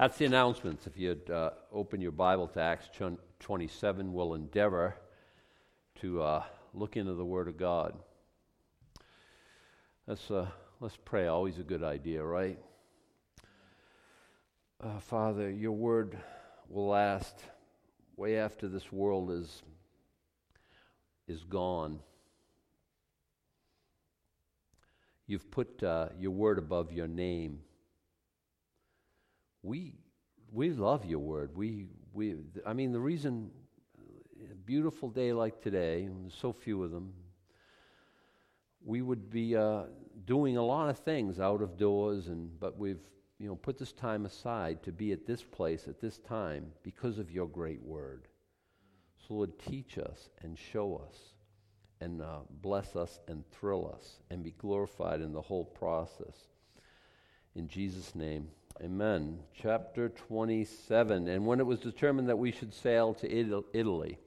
That's the announcements. If you'd uh, open your Bible to Acts 27, we'll endeavor to uh, look into the Word of God. Let's, uh, let's pray. Always a good idea, right? Uh, Father, your Word will last way after this world is, is gone. You've put uh, your Word above your name we we love your word. We we I mean the reason a beautiful day like today, and so few of them, we would be uh, doing a lot of things out of doors, and but we've you know put this time aside to be at this place at this time because of your great word. So Lord, teach us and show us, and uh, bless us and thrill us, and be glorified in the whole process. In Jesus' name. Amen. Chapter 27. And when it was determined that we should sail to Italy.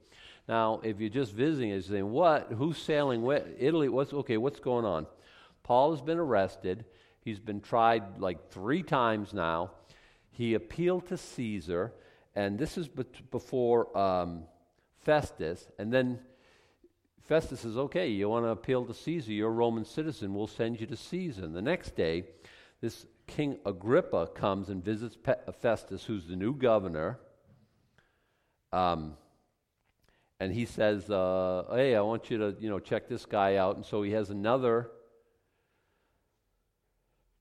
Now, if you're just visiting, you're saying, what? Who's sailing? Where? Italy? What's, okay, what's going on? Paul has been arrested. He's been tried like three times now. He appealed to Caesar, and this is before um, Festus. And then Festus says, okay, you want to appeal to Caesar? You're a Roman citizen. We'll send you to Caesar. And the next day, this King Agrippa comes and visits Festus, who's the new governor. Um, and he says, uh, "Hey, I want you to, you know, check this guy out." And so he has another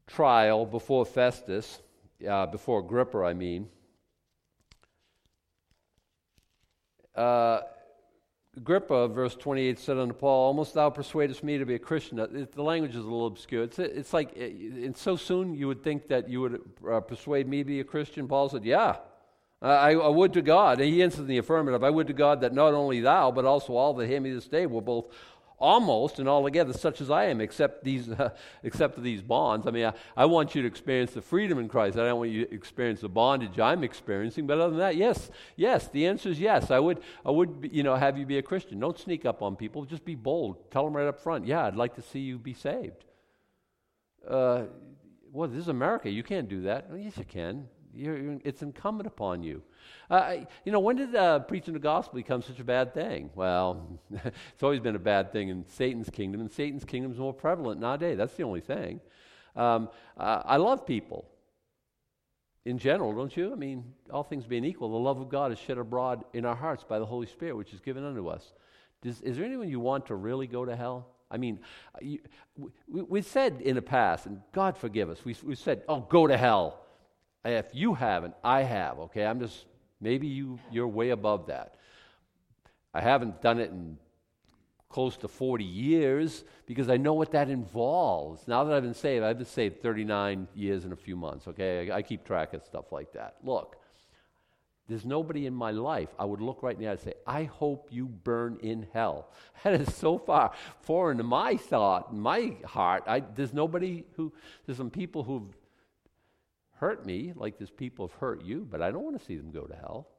trial before Festus, uh, before Agrippa, I mean. Uh, Agrippa, verse 28, said unto Paul, Almost thou persuadest me to be a Christian. The language is a little obscure. It's, it's like, and so soon you would think that you would uh, persuade me to be a Christian. Paul said, Yeah, I, I, would to God. And he answered in the affirmative, I would to God that not only thou, but also all that hear me this day were both almost and altogether such as I am, except these, uh, except these bonds. I mean, I, I, want you to experience the freedom in Christ. I don't want you to experience the bondage I'm experiencing. But other than that, yes, yes. The answer is yes. I would, I would, you know, have you be a Christian. Don't sneak up on people. Just be bold. Tell them right up front. Yeah, I'd like to see you be saved. Uh, well, this is America. You can't do that. Well, yes, you can. You're, you're, it's incumbent upon you. Uh, you know, when did uh, preaching the gospel become such a bad thing? Well, it's always been a bad thing in Satan's kingdom, and Satan's kingdom is more prevalent nowadays. That's the only thing. Um, uh, I love people in general, don't you? I mean, all things being equal, the love of God is shed abroad in our hearts by the Holy Spirit, which is given unto us. Does, is there anyone you want to really go to hell? I mean, you, we, we, said in the past, and God forgive us, we, we said, oh, go to hell. If you haven't, I have, okay? I'm just Maybe you, you're way above that. I haven't done it in close to 40 years because I know what that involves. Now that I've been saved, I've been saved 39 years and a few months, okay? I, I keep track of stuff like that. Look, there's nobody in my life I would look right now and say, I hope you burn in hell. That is so far foreign to my thought, my heart. I, there's nobody who, there's some people who've hurt me like these people have hurt you, but I don't want to see them go to hell.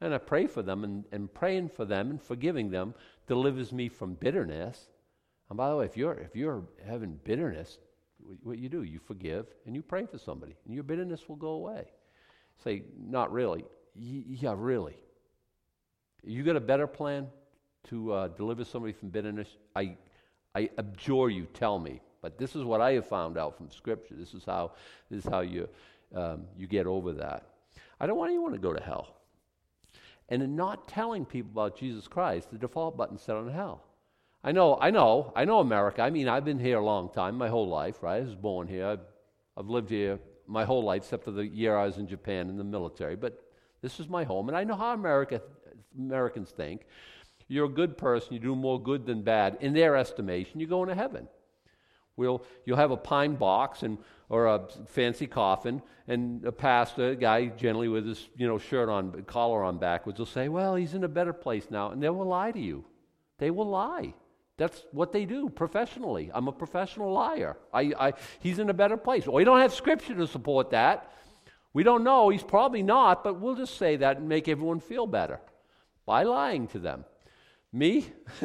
And I pray for them, and, and praying for them and forgiving them delivers me from bitterness. And by the way, if you're, if you're having bitterness, what you do, you forgive and you pray for somebody, and your bitterness will go away. Say, not really. Y- yeah, really. You got a better plan to uh, deliver somebody from bitterness? I, I abjure you, tell me. But this is what I have found out from Scripture. This is how, this is how you, um, you get over that. I don't want anyone to go to hell. And in not telling people about Jesus Christ, the default button set on hell. I know, I know, I know America. I mean, I've been here a long time, my whole life, right? I was born here. I've, I've lived here my whole life, except for the year I was in Japan in the military. But this is my home, and I know how America, Americans think. You're a good person, you do more good than bad. In their estimation, you're going to heaven. We'll, you'll have a pine box and, or a fancy coffin, and a pastor, a guy generally with his you know, shirt on, collar on backwards, will say, Well, he's in a better place now. And they will lie to you. They will lie. That's what they do professionally. I'm a professional liar. I, I, he's in a better place. Well, We don't have scripture to support that. We don't know. He's probably not, but we'll just say that and make everyone feel better by lying to them. Me?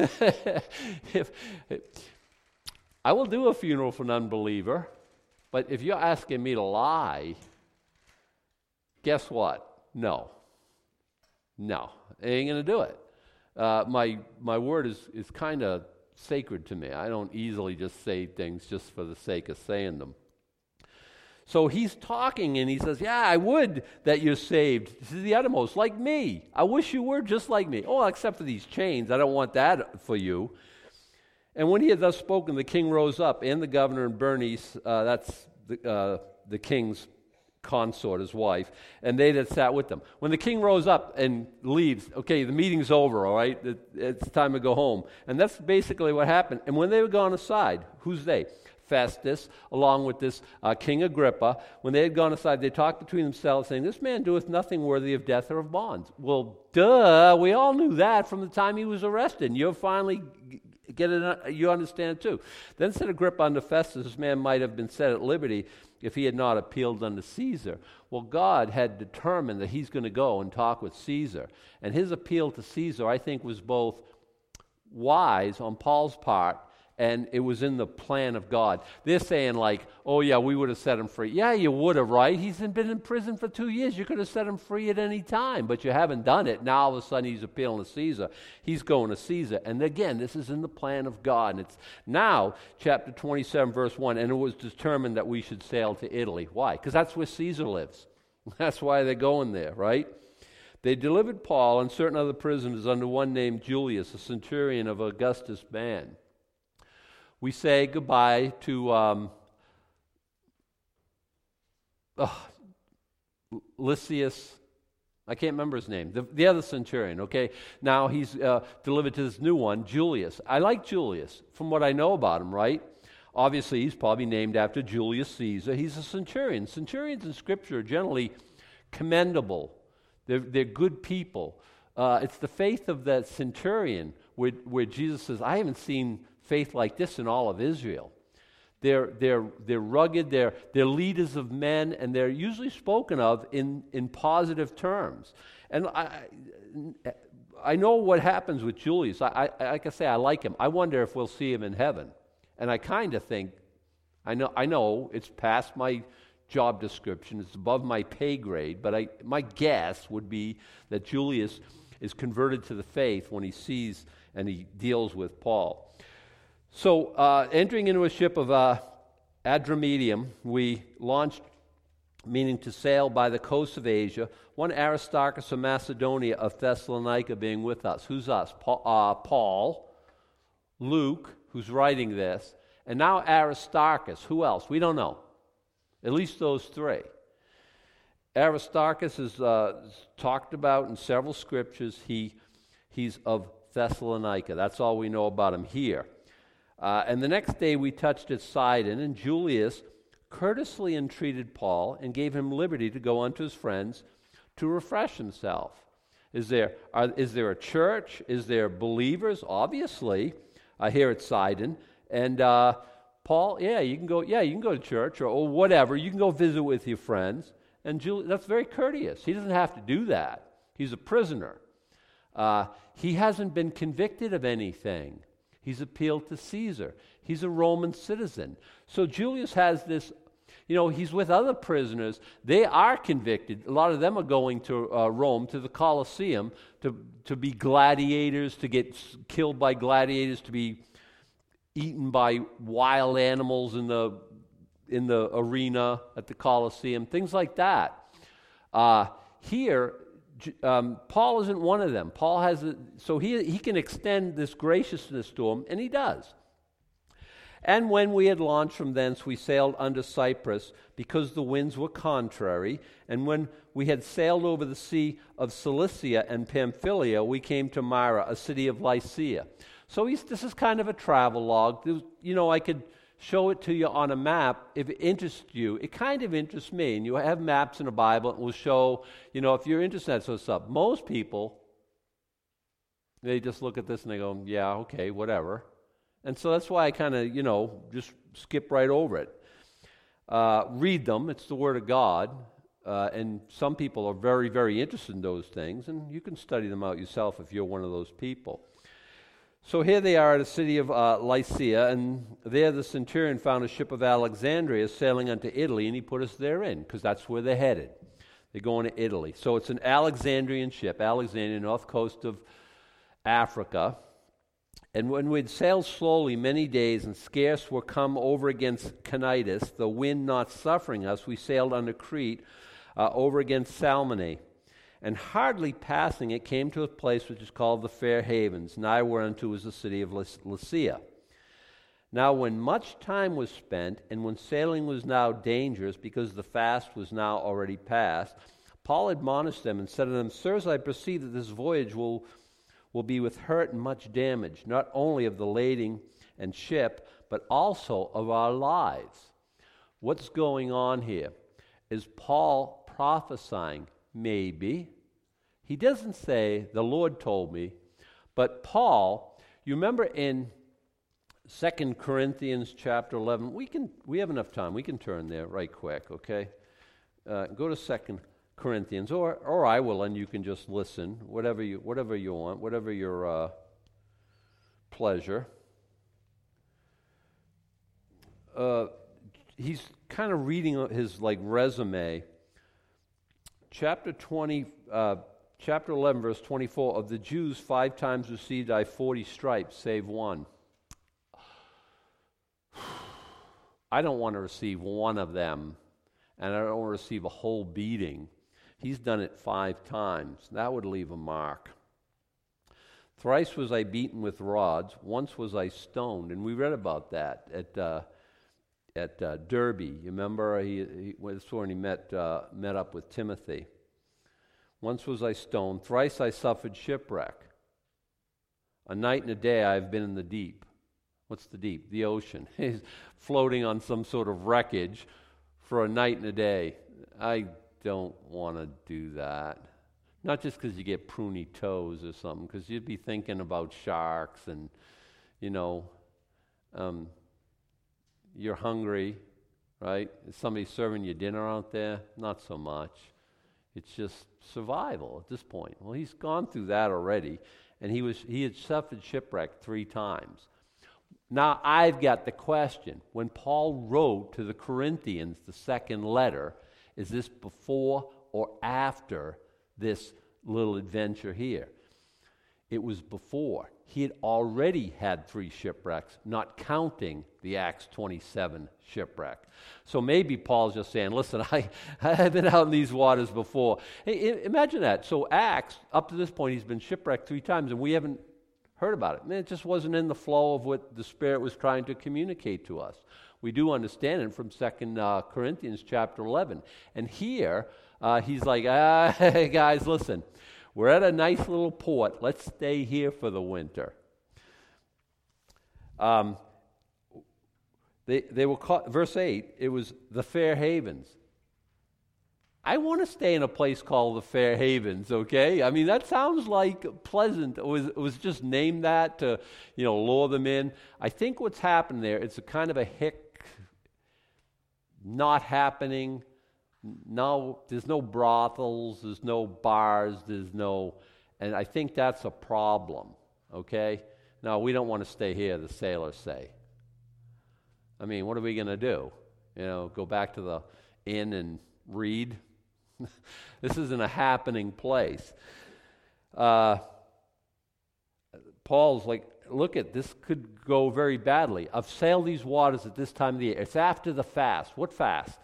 if, I will do a funeral for an unbeliever, but if you're asking me to lie, Guess what? No. No, I ain't going to do it. Uh, my, my word is, is kind of sacred to me. I don't easily just say things just for the sake of saying them. So he's talking and he says, Yeah, I would that you're saved to the uttermost, like me. I wish you were just like me. Oh, except for these chains. I don't want that for you. And when he had thus spoken, the king rose up, and the governor and Bernice, uh, that's the, uh, the king's consort, his wife, and they that sat with them. When the king rose up and leaves, okay, the meeting's over, all right? It's time to go home. And that's basically what happened. And when they were gone aside, who's they? Festus, along with this uh, King Agrippa, when they had gone aside, they talked between themselves, saying, This man doeth nothing worthy of death or of bonds. Well, duh, we all knew that from the time he was arrested. You're finally get it, you understand too. Then said Agrippa unto Festus, This man might have been set at liberty if he had not appealed unto Caesar. Well, God had determined that he's going to go and talk with Caesar. And his appeal to Caesar, I think, was both wise on Paul's part and it was in the plan of God. They're saying, like, oh, yeah, we would have set him free. Yeah, you would have, right? He's been in prison for two years. You could have set him free at any time, but you haven't done it. Now all of a sudden he's appealing to Caesar. He's going to Caesar. And again, this is in the plan of God. And it's now, chapter 27, verse 1, and it was determined that we should sail to Italy. Why? Because that's where Caesar lives. That's why they're going there, right? They delivered Paul and certain other prisoners under one named Julius, a centurion of Augustus' band we say goodbye to um, Lysias. I can't remember his name. The, the other centurion, okay? Now he's uh, delivered to this new one, Julius. I like Julius from what I know about him, right? Obviously, he's probably named after Julius Caesar. He's a centurion. Centurions in Scripture are generally commendable, they're, they're good people. Uh, it's the faith of that centurion where, where Jesus says, I haven't seen faith like this in all of Israel. They're, they're, they're rugged, they're, they're leaders of men, and they're usually spoken of in, in positive terms. And I, I know what happens with Julius. I, I, like I say, I like him. I wonder if we'll see him in heaven. And I kind of think, I know, I know it's past my job description, it's above my pay grade, but I, my guess would be that Julius is converted to the faith when he sees and he deals with Paul. So, uh, entering into a ship of uh, Adramyttium, we launched, meaning to sail by the coast of Asia. One Aristarchus of Macedonia of Thessalonica being with us. Who's us? Paul, uh, Paul, Luke, who's writing this, and now Aristarchus. Who else? We don't know. At least those three. Aristarchus is uh, talked about in several scriptures. He, he's of Thessalonica. That's all we know about him here. Uh, and the next day we touched at Sidon, and Julius courteously entreated Paul and gave him liberty to go unto his friends to refresh himself. Is there, are, is there a church? Is there believers? Obviously, uh, here at Sidon. And uh, Paul, yeah, you can go. Yeah, you can go to church or, or whatever. You can go visit with your friends. And Julius, that's very courteous. He doesn't have to do that. He's a prisoner. Uh, he hasn't been convicted of anything. He's appealed to Caesar. He's a Roman citizen. So Julius has this, you know, he's with other prisoners. They are convicted. A lot of them are going to uh, Rome, to the Colosseum, to, to be gladiators, to get killed by gladiators, to be eaten by wild animals in the, in the arena at the Colosseum, things like that. Uh, here, um, Paul isn't one of them. Paul has, a, so he, he can extend this graciousness to him, and he does. And when we had launched from thence, we sailed unto Cyprus because the winds were contrary. And when we had sailed over the sea of Cilicia and Pamphylia, we came to Myra, a city of Lycia. So this is kind of a travel log. You know, I could show it to you on a map if it interests you. It kind of interests me. And you have maps in the Bible, it will show, you know, if you're interested in that sort of stuff. Most people, they just look at this and they go, yeah, okay, whatever. And so that's why I kind of, you know, just skip right over it. Uh, read them, it's the Word of God. Uh, and some people are very, very interested in those things, and you can study them out yourself if you're one of those people. So here they are at the city of uh, Lycia, and there the centurion found a ship of Alexandria sailing unto Italy, and he put us therein, because that's where they're headed. They're going to Italy. So it's an Alexandrian ship, Alexandria, north coast of Africa. And when we'd sailed slowly many days and scarce were come over against Cnidus, the wind not suffering us, we sailed under Crete uh, over against Salmone. And hardly passing it, came to a place which is called the Fair Havens, nigh whereunto was the city of Lasea. Now, when much time was spent, and when sailing was now dangerous, because the fast was now already past, Paul admonished them and said to them, Sirs, I perceive that this voyage will, will be with hurt and much damage, not only of the lading and ship, but also of our lives. What's going on here? Is Paul prophesying? Maybe. He doesn't say, The Lord told me. But Paul, you remember in Second Corinthians chapter 11. We, can, we have enough time. We can turn there right quick, okay? Uh, go to Second Corinthians, or, or I will, and you can just listen, whatever you, whatever you want, whatever your uh, pleasure. Uh, he's kind of reading his like resume. Chapter 20, uh, chapter 11, verse 24 of the Jews, five times received I 40 stripes, save one. I don't want to receive one of them, and I don't want to receive a whole beating. He's done it five times. That would leave a mark. Thrice was I beaten with rods, once was I stoned. And we read about that at, uh, at uh, Derbe. You remember? He, he, when he met, uh, met up with Timothy. Once was I stoned, thrice I suffered shipwreck. A night and a day I have been in the deep. What's the deep? The ocean. He's floating on some sort of wreckage for a night and a day. I don't want to do that. Not just because you get pruny toes or something, because you'd be thinking about sharks and, you know, um, you're hungry, right? Is somebody serving you dinner out there? Not so much. It's just survival at this point. Well, he's gone through that already, and he was he had suffered shipwreck three times. Now, I've got the question. When Paul wrote to the Corinthians the second letter, is this before or after this little adventure here? It was before. He had already had three shipwrecks, not counting the Acts 27 shipwreck. So maybe Paul's just saying, listen, I, I've been out in these waters before. Hey, imagine that. So, Acts, up to this point, he's been shipwrecked three times, and we haven't heard about it. And it just wasn't in the flow of what the Spirit was trying to communicate to us. We do understand it from Second uh, Corinthians chapter 11. And here, uh, he's like, ah, guys, listen, we're at a nice little port. Let's stay here for the winter. Um, they, they were called, verse 8, it was the Fair Havens. I want to stay in a place called the Fair Havens, okay? I mean, that sounds like pleasant. It was, it was just named that to, you know, lure them in. I think what's happened there, it's a kind of a hick, not happening. No, there's no brothels, there's no bars, there's no, and I think that's a problem, okay? Now, we don't want to stay here, the sailors say. I mean, what are we going to do? You know, go back to the inn and read? this isn't a happening place. Uh, Paul's like, look at this could go very badly. I've sailed these waters at this time of the year. It's after the fast. What fast?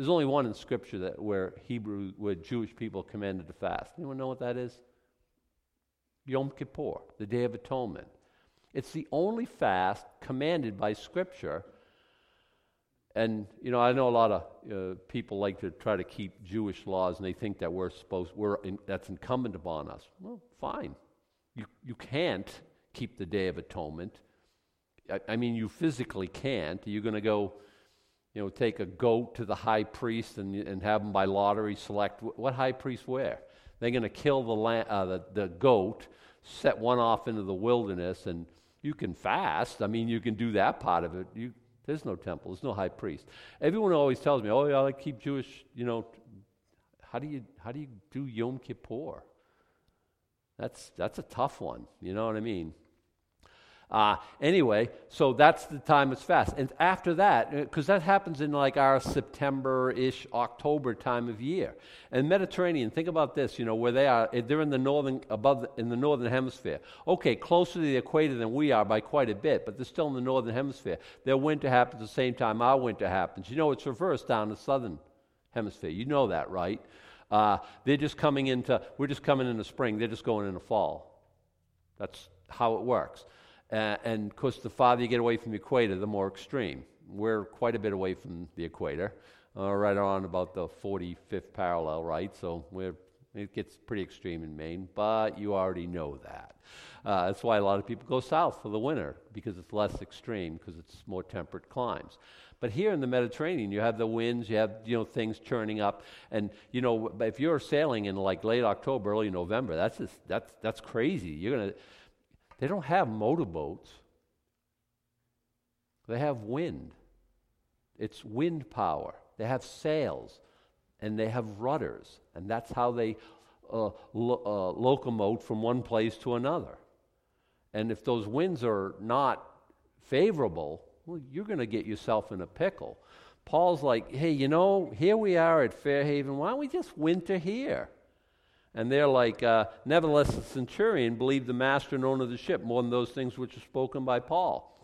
There's only one in Scripture that where Hebrew, where Jewish people commanded to fast. Anyone know what that is? Yom Kippur, the Day of Atonement. It's the only fast commanded by Scripture and you know, I know a lot of uh, people like to try to keep Jewish laws, and they think that we're supposed we're in, that's incumbent upon us. Well, fine. You you can't keep the Day of Atonement. I, I mean, you physically can't. You're going to go, you know, take a goat to the high priest and and have him by lottery select what high priest where. They're going to kill the, la- uh, the the goat, set one off into the wilderness, and you can fast. I mean, you can do that part of it. You there's no temple. There's no high priest. Everyone always tells me, "Oh, yeah, I keep Jewish." You know, how do you how do you do Yom Kippur? That's that's a tough one. You know what I mean? Uh, anyway, so that's the time it's fast. And after that, because uh, that happens in like our September ish, October time of year. And Mediterranean, think about this, you know, where they are, eh, they're in the northern, above, the, in the northern hemisphere. Okay, closer to the equator than we are by quite a bit, but they're still in the northern hemisphere. Their winter happens the same time our winter happens. You know, it's reversed down the southern hemisphere. You know that, right? Uh, they're just coming into, we're just coming in the spring, they're just going in the fall. That's how it works. Uh, and of course, the farther you get away from the equator, the more extreme. We're quite a bit away from the equator, uh, right on about the 45th parallel, right? So we're it gets pretty extreme in Maine, but you already know that. Uh, that's why a lot of people go south for the winter because it's less extreme because it's more temperate climes. But here in the Mediterranean, you have the winds, you have you know things churning up, and you know if you're sailing in like late October, early November, that's just, that's that's crazy. You're gonna they don't have motorboats. They have wind. It's wind power. They have sails and they have rudders, and that's how they uh, lo- uh, locomote from one place to another. And if those winds are not favorable, well, you're going to get yourself in a pickle. Paul's like, hey, you know, here we are at Fairhaven. Why don't we just winter here? And they're like, uh, nevertheless, the centurion believed the master and owner of the ship more than those things which are spoken by Paul.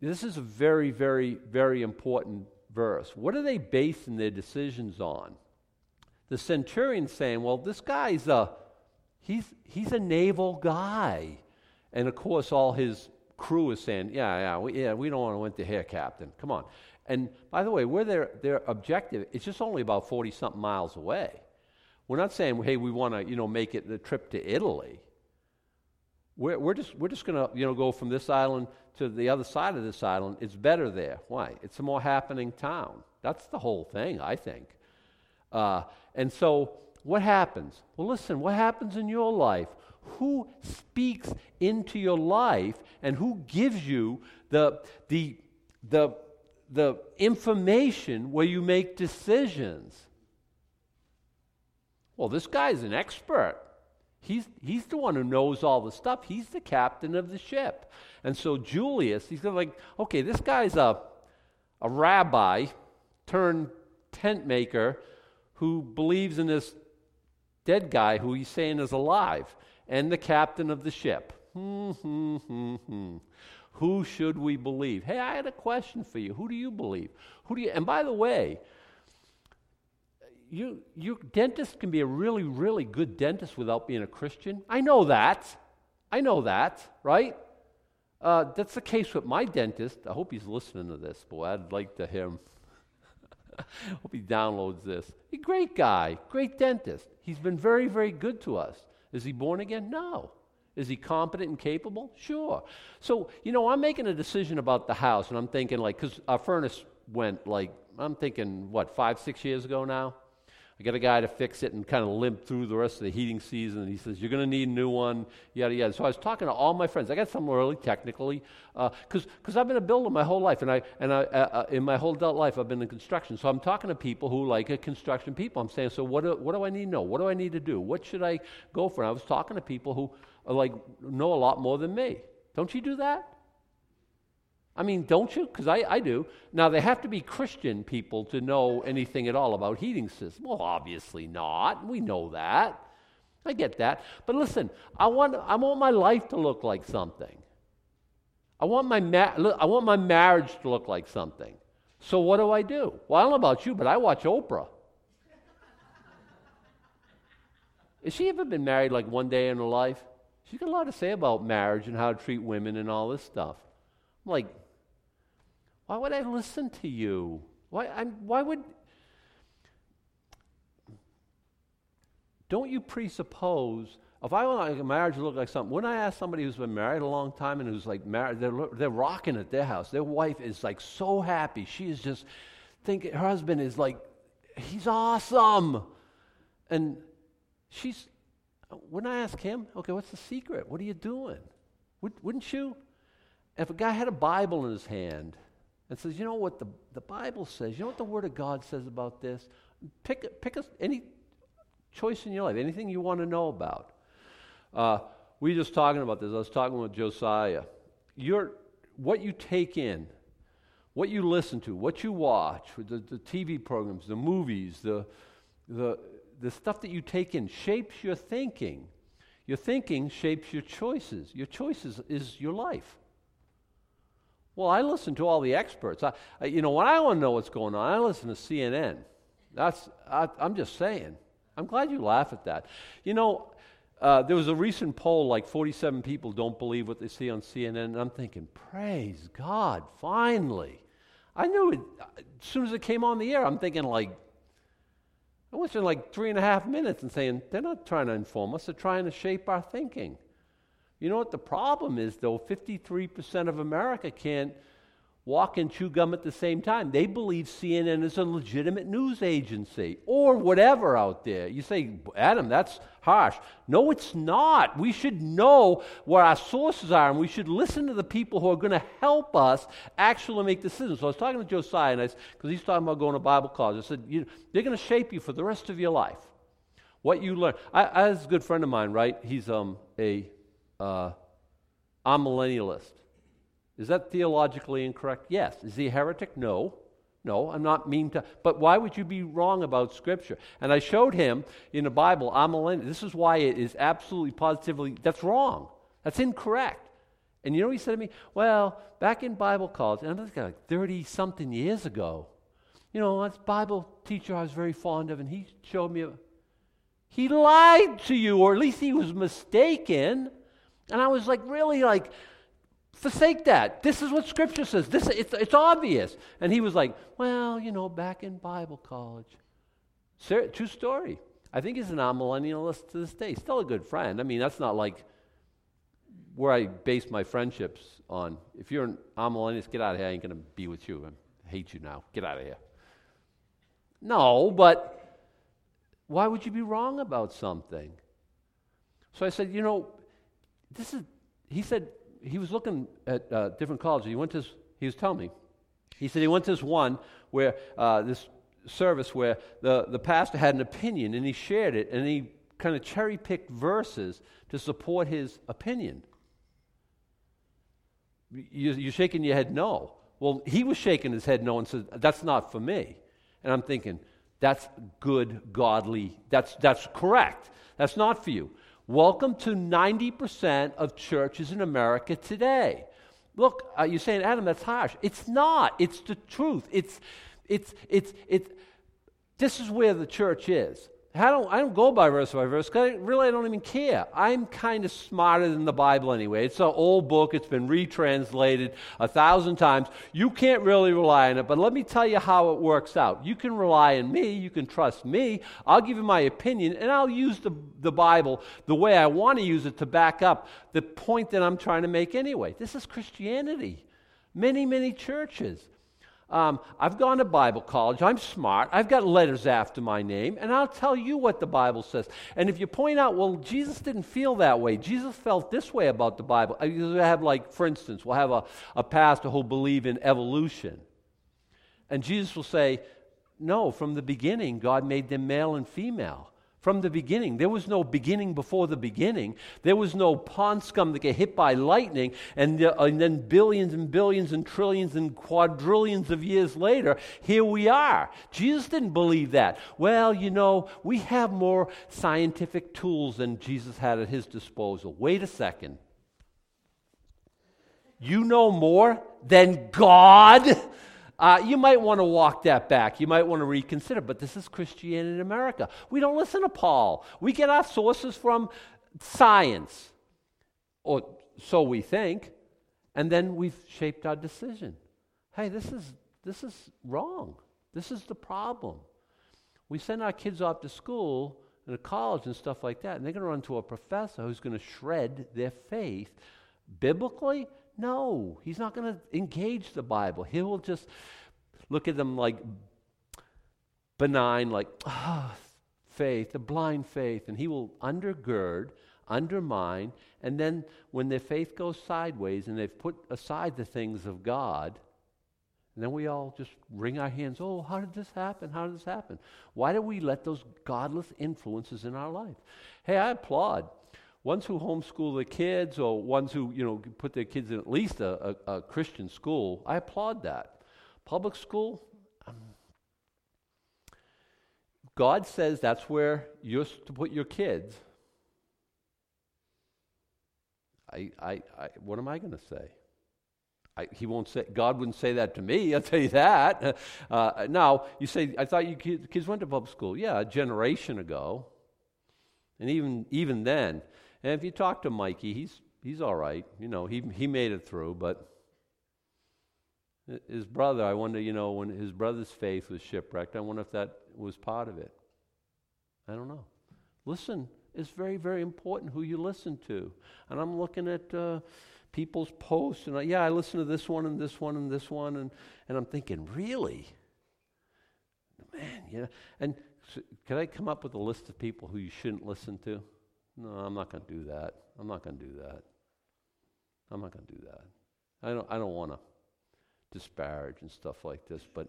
This is a very, very, very important verse. What are they basing their decisions on? The centurion saying, well, this guy's a, he's, he's a naval guy. And of course, all his crew is saying, yeah, yeah, we, yeah, we don't want to winter here, Captain. Come on. And by the way, where their, their objective, it's just only about 40 something miles away. We're not saying, hey, we want to, you know, make it the trip to Italy. We're, we're just, we're just going to, you know, go from this island to the other side of this island. It's better there. Why? It's a more happening town. That's the whole thing, I think. Uh, and so, what happens? Well, listen, what happens in your life? Who speaks into your life and who gives you the, the, the, the information where you make decisions? Well, this guy's an expert. He's, he's the one who knows all the stuff. He's the captain of the ship. And so Julius, he's like, okay, this guy's a, a rabbi turned tent maker who believes in this dead guy who he's saying is alive and the captain of the ship. Hmm, hmm, hmm, who should we believe? Hey, I had a question for you. Who do you believe? Who do you? And by the way, you, you dentist can be a really, really good dentist without being a Christian. I know that. I know that, right? Uh, that's the case with my dentist. I hope he's listening to this, boy. I'd like to hear him. hope he downloads this. He's a great guy, great dentist. He's been very, very good to us. Is he born again? No. Is he competent and capable? Sure. So, you know, I'm making a decision about the house, and I'm thinking, like, because our furnace went, like, I'm thinking, what, five, six years ago now? Got a guy to fix it and kind of limp through the rest of the heating season. And he says, You're going to need a new one, yada, yada. So I was talking to all my friends. I got some really technically, because uh, I've been a builder my whole life. And, I, and I, uh, uh, in my whole adult life, I've been in construction. So I'm talking to people who like construction people. I'm saying, So what do, what do I need to know? What do I need to do? What should I go for? And I was talking to people who like know a lot more than me. Don't you do that? I mean, don't you? Because I, I do. Now, they have to be Christian people to know anything at all about heating systems. Well, obviously not. We know that. I get that. But listen, I want, I want my life to look like something. I want, my ma- I want my marriage to look like something. So what do I do? Well, I don't know about you, but I watch Oprah. Has she ever been married like one day in her life? She's got a lot to say about marriage and how to treat women and all this stuff. I'm like, why would I listen to you? Why, I'm, why would. Don't you presuppose, if I want a marriage to look like something, when I ask somebody who's been married a long time and who's like married, they're, they're rocking at their house. Their wife is like so happy. She is just thinking, her husband is like, he's awesome. And she's, when I ask him, okay, what's the secret? What are you doing? Would, wouldn't you? If a guy had a Bible in his hand and says, you know what the, the Bible says, you know what the Word of God says about this? Pick, pick a, any choice in your life, anything you want to know about. Uh, we were just talking about this. I was talking with Josiah. You're, what you take in, what you listen to, what you watch, the, the TV programs, the movies, the, the, the stuff that you take in shapes your thinking. Your thinking shapes your choices. Your choices is your life. Well, I listen to all the experts. I, you know, when I want to know what's going on, I listen to CNN. That's, I, I'm just saying. I'm glad you laugh at that. You know, uh, there was a recent poll, like 47 people don't believe what they see on CNN, and I'm thinking, praise God, finally. I knew it as soon as it came on the air. I'm thinking, like, I went in like three and a half minutes and saying, they're not trying to inform us, they're trying to shape our thinking. You know what the problem is, though? 53% of America can't walk and chew gum at the same time. They believe CNN is a legitimate news agency or whatever out there. You say, Adam, that's harsh. No, it's not. We should know where our sources are and we should listen to the people who are going to help us actually make decisions. So I was talking to Josiah because he's talking about going to Bible college. I said, you, they're going to shape you for the rest of your life. What you learn. I, I a good friend of mine, right? He's um, a uh, amillennialist. Is that theologically incorrect? Yes. Is he a heretic? No. No, I'm not mean to. But why would you be wrong about Scripture? And I showed him in the Bible, amillennial. This is why it is absolutely positively, that's wrong. That's incorrect. And you know what he said to me? Well, back in Bible college, and guy like 30 something years ago, you know, this Bible teacher I was very fond of, and he showed me, a, he lied to you, or at least he was mistaken. And I was like, really like, forsake that. This is what Scripture says. This, it's, it's obvious. And he was like, well, you know, back in Bible college. Sir, true story. I think he's an amillennialist to this day. Still a good friend. I mean, that's not like where I base my friendships on. If you're an amillennialist, get out of here. I ain't going to be with you. I hate you now. Get out of here. No, but why would you be wrong about something? So I said, you know, this is, he said, he was looking at uh, different colleges. He went to, he was telling me, he said he went to this one where, uh, this service where the, the pastor had an opinion and he shared it and he kind of cherry picked verses to support his opinion. You, you're shaking your head no. Well, he was shaking his head no and said, That's not for me. And I'm thinking, That's good, godly, that's, that's correct. That's not for you. Welcome to 90% of churches in America today. Look, uh, you're saying, Adam, that's harsh. It's not. It's the truth. It's, it's, it's, it's, this is where the church is. I don't, I don't go by verse by verse because really I don't even care. I'm kind of smarter than the Bible anyway. It's an old book, it's been retranslated a thousand times. You can't really rely on it, but let me tell you how it works out. You can rely on me, you can trust me. I'll give you my opinion, and I'll use the, the Bible the way I want to use it to back up the point that I'm trying to make anyway. This is Christianity. Many, many churches um, I've gone to Bible college. I'm smart. I've got letters after my name, and I'll tell you what the Bible says. And if you point out, well, Jesus didn't feel that way. Jesus felt this way about the Bible. We have, like, for instance, we'll have a, a pastor who'll believe in evolution. And Jesus will say, no, from the beginning, God made them male and female from the beginning. There was no beginning before the beginning. There was no pond scum that get hit by lightning, and, uh, and then billions and billions and trillions and quadrillions of years later, here we are. Jesus didn't believe that. Well, you know, we have more scientific tools than Jesus had at his disposal. Wait a second. You know more than God? Uh, you might want to walk that back. You might want to reconsider. But this is Christianity in America. We don't listen to Paul. We get our sources from science, or so we think, and then we've shaped our decision. Hey, this is this is wrong. This is the problem. We send our kids off to school and to college and stuff like that, and they're going to run to a professor who's going to shred their faith. Biblically, no, he's not going to engage the Bible. He will just look at them like benign, like, oh, faith, the blind faith, and he will undergird, undermine, and then when their faith goes sideways and they've put aside the things of God, and then we all just wring our hands, oh, how did this happen? How did this happen? Why do we let those godless influences in our life? Hey, I applaud ones who homeschool their kids or ones who, you know, put their kids in at least a, a, a Christian school, I applaud that. Public school, um, God says that's where you're to put your kids. I, I, I what am I going to say? I, he won't say, God wouldn't say that to me, I'll tell you that. Uh, now, you say, I thought you kids went to public school. Yeah, a generation ago. And even, even then, and if you talk to Mikey, he's, he's all right. You know, he, he made it through, but his brother, I wonder, you know, when his brother's faith was shipwrecked, I wonder if that was part of it. I don't know. Listen, it's very, very important who you listen to. And I'm looking at uh, people's posts, and I, yeah, I listen to this one and this one and this one, and, and I'm thinking, really? Man, yeah. And so, can I come up with a list of people who you shouldn't listen to? No, I'm not going to do that. I'm not going to do that. I'm not going to do that. I don't, I don't want to disparage and stuff like this, but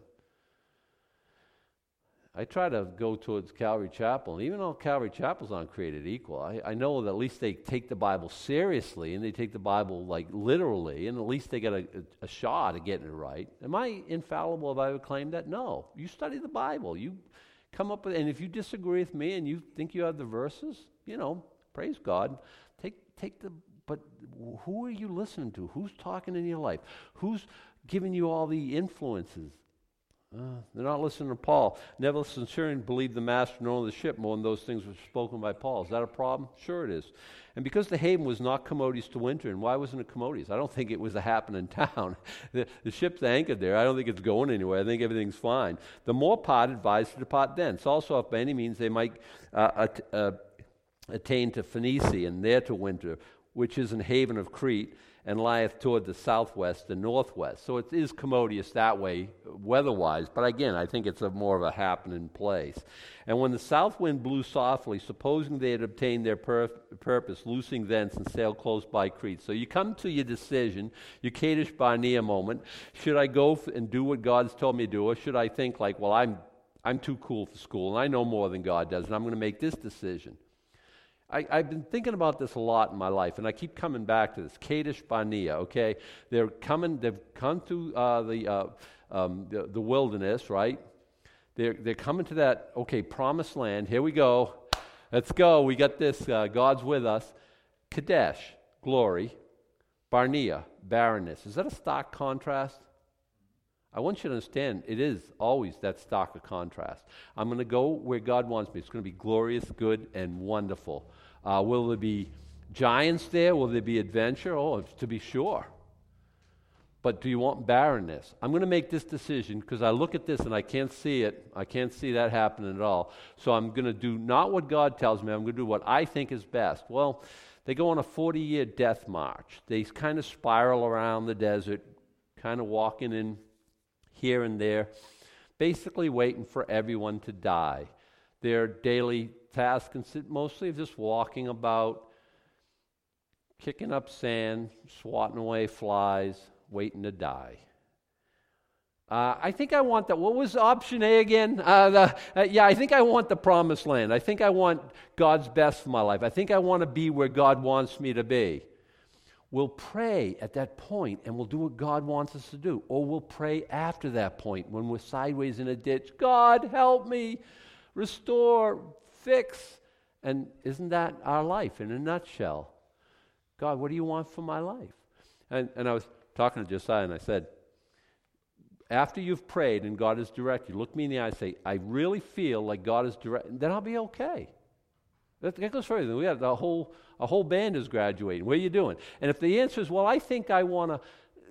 I try to go towards Calvary Chapel, and even though Calvary Chapel's not created equal, I, I know that at least they take the Bible seriously and they take the Bible like literally, and at least they get a, a, a shot at getting it right. Am I infallible if I would claim that? No. You study the Bible. You come up with, and if you disagree with me and you think you have the verses, you know, praise God. Take take the but who are you listening to? Who's talking in your life? Who's giving you all the influences? Uh, they're not listening to Paul. Neville Centurion believed the master of the ship more than those things were spoken by Paul. Is that a problem? Sure it is. And because the haven was not commodious to winter, and why wasn't it commodious? I don't think it was a happening town. the, the ship's anchored there. I don't think it's going anywhere. I think everything's fine. The more part advised to depart thence. Also, if by any means they might uh, uh, attain to Phoenicia and there to winter, which is an haven of Crete and lieth toward the southwest and northwest. So it is commodious that way, weather-wise. But again, I think it's a more of a happening place. And when the south wind blew softly, supposing they had obtained their pur- purpose, loosing thence and sailed close by Crete. So you come to your decision, your Kadesh Barnea moment. Should I go f- and do what God's told me to do, or should I think like, well, I'm I'm too cool for school and I know more than God does, and I'm going to make this decision. I, have been thinking about this a lot in my life, and I keep coming back to this. Kadesh Barnea, okay? They're coming, they've come to uh, the, uh, um, the, the, wilderness, right? They're, they're coming to that, okay, promised land. Here we go. Let's go. We got this. Uh, God's with us. Kadesh, glory. Barnea, barrenness. Is that a stark contrast? I want you to understand it is always that stock of contrast. I'm going to go where God wants me. It's going to be glorious, good, and wonderful. Uh, will there be giants there? Will there be adventure? Oh, to be sure. But do you want barrenness? I'm going to make this decision because I look at this and I can't see it. I can't see that happening at all. So I'm going to do not what God tells me, I'm going to do what I think is best. Well, they go on a 40 year death march. They kind of spiral around the desert, kind of walking in here and there, basically waiting for everyone to die. Their daily task consists mostly of just walking about, kicking up sand, swatting away flies, waiting to die. Uh, I think I want that. What was option A again? Uh, the, uh, yeah, I think I want the promised land. I think I want God's best for my life. I think I want to be where God wants me to be. We'll pray at that point and we'll do what God wants us to do. Or we'll pray after that point when we're sideways in a ditch God, help me, restore, fix. And isn't that our life in a nutshell? God, what do you want for my life? And, and I was talking to Josiah and I said, after you've prayed and God has directed, look me in the eye and say, I really feel like God is directed, then I'll be okay. That, that goes further. We have the whole, a whole band is graduating. What are you doing? And if the answer is, well, I think I want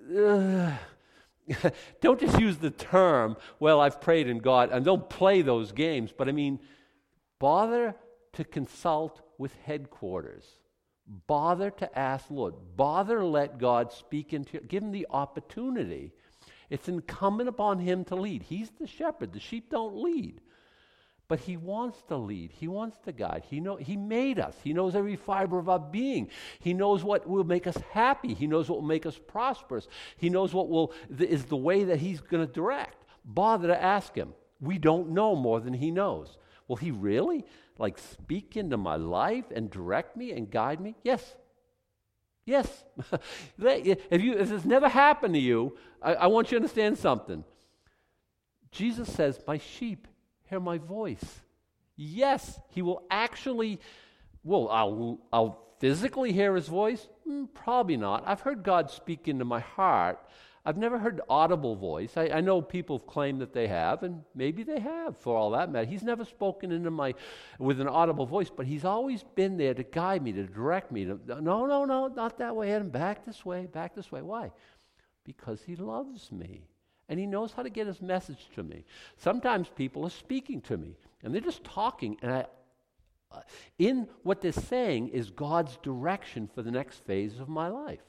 to. Uh, don't just use the term, well, I've prayed in God, and don't play those games, but I mean, bother to consult with headquarters. Bother to ask Lord. Bother let God speak into you. give him the opportunity. It's incumbent upon him to lead. He's the shepherd. The sheep don't lead. But he wants to lead. He wants to guide. He, know, he made us. He knows every fiber of our being. He knows what will make us happy. He knows what will make us prosperous. He knows what will, is the way that he's going to direct. Bother to ask him. We don't know more than he knows. Will He really, like, speak into my life and direct me and guide me? Yes. Yes. if, you, if this never happened to you, I, I want you to understand something. Jesus says, My sheep hear my voice. Yes, He will actually, well, I'll, I'll physically hear His voice. Mm, probably not. I've heard God speak into my heart I've never heard audible voice. I, I, know people claim that they have, and maybe they have for all that matter. He's never spoken into my with an audible voice, but he's always been there to guide me, to direct me. To, no, no, no, not that way, Adam. Back this way, back this way. Why? Because he loves me. And he knows how to get his message to me. Sometimes people are speaking to me, and they're just talking, and I, uh, in what they're saying is God's direction for the next phase of my life.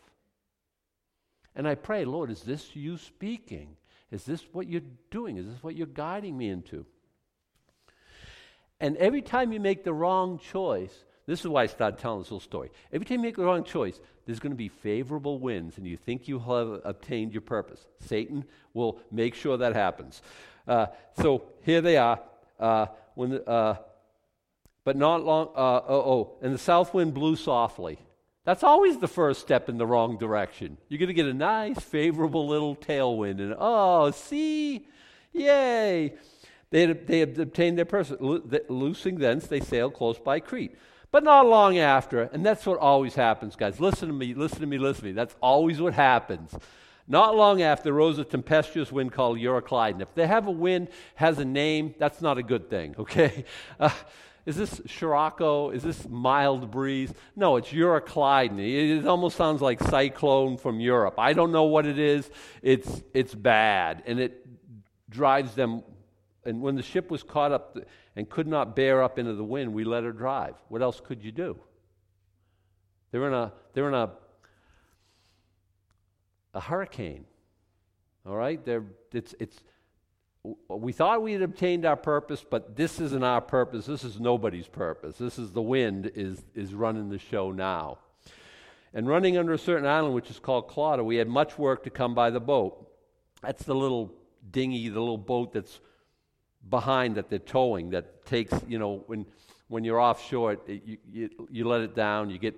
And I pray, Lord, is this you speaking? Is this what you're doing? Is this what you're guiding me into? And every time you make the wrong choice, this is why I started telling this little story. Every time you make the wrong choice, there's going to be favorable winds, and you think you have obtained your purpose. Satan will make sure that happens. Uh, so here they are. Uh, when the, uh, but not long. Uh, oh, oh, and the south wind blew softly. That's always the first step in the wrong direction. You're going to get a nice, favorable little tailwind, and oh, see, yay! They had, they had obtained their person. Loosing thence, they sailed close by Crete. But not long after, and that's what always happens, guys. Listen to me, listen to me, listen to me. That's always what happens. Not long after, rose a tempestuous wind called Euroclydon. If they have a wind, has a name, that's not a good thing, okay? Uh, is this Scirocco? Is this mild breeze? No, it's Euroclydon. It almost sounds like cyclone from Europe. I don't know what it is. It's, it's bad. And it drives them. And when the ship was caught up and could not bear up into the wind, we let her drive. What else could you do? They're in a, they're in a, a hurricane. All right? They're, it's, it's, we thought we had obtained our purpose, but this isn't our purpose. This is nobody's purpose. This is the wind is, is running the show now. And running under a certain island, which is called Clauda, we had much work to come by the boat. That's the little dinghy, the little boat that's behind that they're towing that takes, you know, when, when you're offshore, it, you, you, you let it down, you get